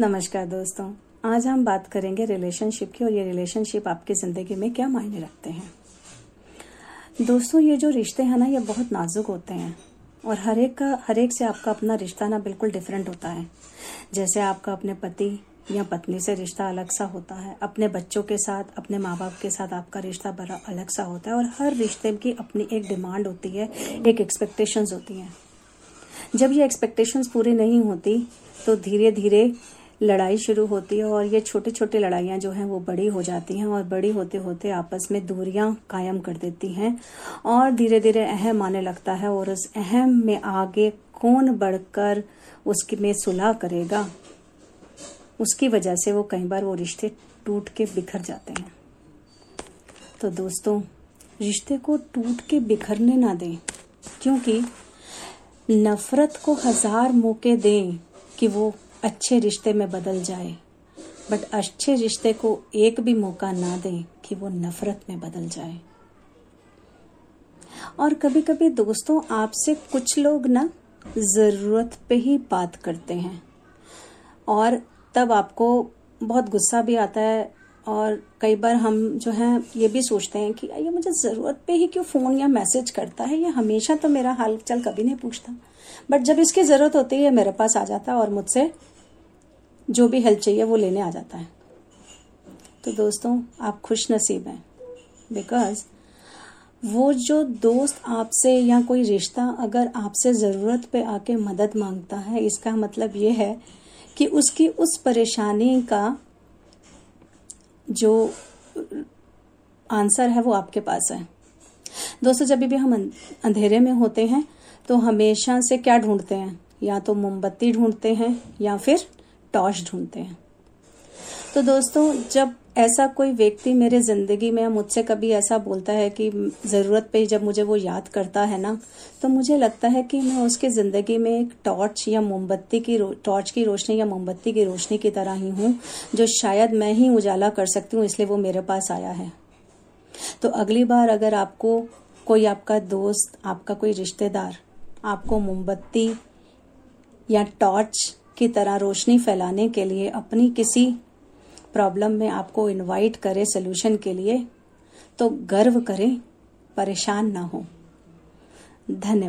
नमस्कार दोस्तों, आज हम बात करेंगे रिलेशनशिप की और ये रिलेशनशिप आपकी ज़िंदगी में क्या मायने रखते हैं। दोस्तों, ये जो रिश्ते हैं ना, ये बहुत नाजुक होते हैं और हर एक का हर एक से आपका अपना रिश्ता ना बिल्कुल डिफरेंट होता है। जैसे आपका अपने पति या पत्नी से रिश्ता अलग सा होता है, अपने बच्चों के साथ, अपने माँ बाप के साथ आपका रिश्ता बड़ा अलग सा होता है और हर रिश्ते की अपनी एक डिमांड होती है, एक एक्सपेक्टेशंस होती हैं। जब ये एक्सपेक्टेशंस पूरी नहीं होती तो धीरे धीरे लड़ाई शुरू होती है और ये छोटी छोटी लड़ाइयाँ जो हैं वो बड़ी हो जाती हैं और बड़ी होते होते आपस में दूरियाँ कायम कर देती हैं और धीरे धीरे अहम आने लगता है और उस अहम में आगे कौन बढ़कर उसकी में सुलह करेगा, उसकी वजह से वो कई बार वो रिश्ते टूट के बिखर जाते हैं। तो दोस्तों, रिश्ते को टूट के बिखरने ना दें, क्योंकि नफरत को हज़ार मौके दें कि वो अच्छे रिश्ते में बदल जाए बट अच्छे रिश्ते को एक भी मौका ना दें कि वो नफरत में बदल जाए। और कभी कभी दोस्तों, आपसे कुछ लोग ना ज़रूरत पे ही बात करते हैं, और तब आपको बहुत गुस्सा भी आता है, और कई बार हम जो है, ये भी सोचते हैं कि, ये मुझे ज़रूरत पे ही क्यों फ़ोन या मैसेज करता है? ये हमेशा तो मेरा हाल चल कभी नहीं पूछता। बट जब इसकी ज़रूरत होती है, मेरे पास आ जाता है और मुझसे जो भी हेल्प चाहिए वो लेने आ जाता है। तो दोस्तों, आप खुश नसीब हैं। बिकॉज़ वो जो दोस्त आपसे या कोई रिश्ता अगर आपसे ज़रूरत पे आके मदद माँगता है, इसका मतलब ये है कि उसकी उस परेशानी का जो आंसर है वो आपके पास है। दोस्तों, जब भी हम अंधेरे में होते हैं तो हमेशा से क्या ढूंढते हैं? या तो मोमबत्ती ढूंढते हैं, या फिर टॉर्च ढूंढते हैं। तो दोस्तों, जब ऐसा कोई व्यक्ति मेरे ज़िंदगी में मुझसे कभी ऐसा बोलता है कि ज़रूरत पे जब मुझे वो याद करता है ना तो मुझे लगता है कि मैं उसके ज़िंदगी में एक टॉर्च या मोमबत्ती की टॉर्च की रोशनी या मोमबत्ती की रोशनी की तरह ही हूँ, जो शायद मैं ही उजाला कर सकती हूँ, इसलिए वो मेरे पास आया है। तो अगली बार अगर आपको कोई आपका दोस्त, आपका कोई रिश्तेदार, आपको मोमबत्ती या टॉर्च की तरह रोशनी फैलाने के लिए अपनी किसी प्रॉब्लम में आपको इनवाइट करे सोल्यूशन के लिए। तो गर्व करें, परेशान ना हो। धन्यवाद।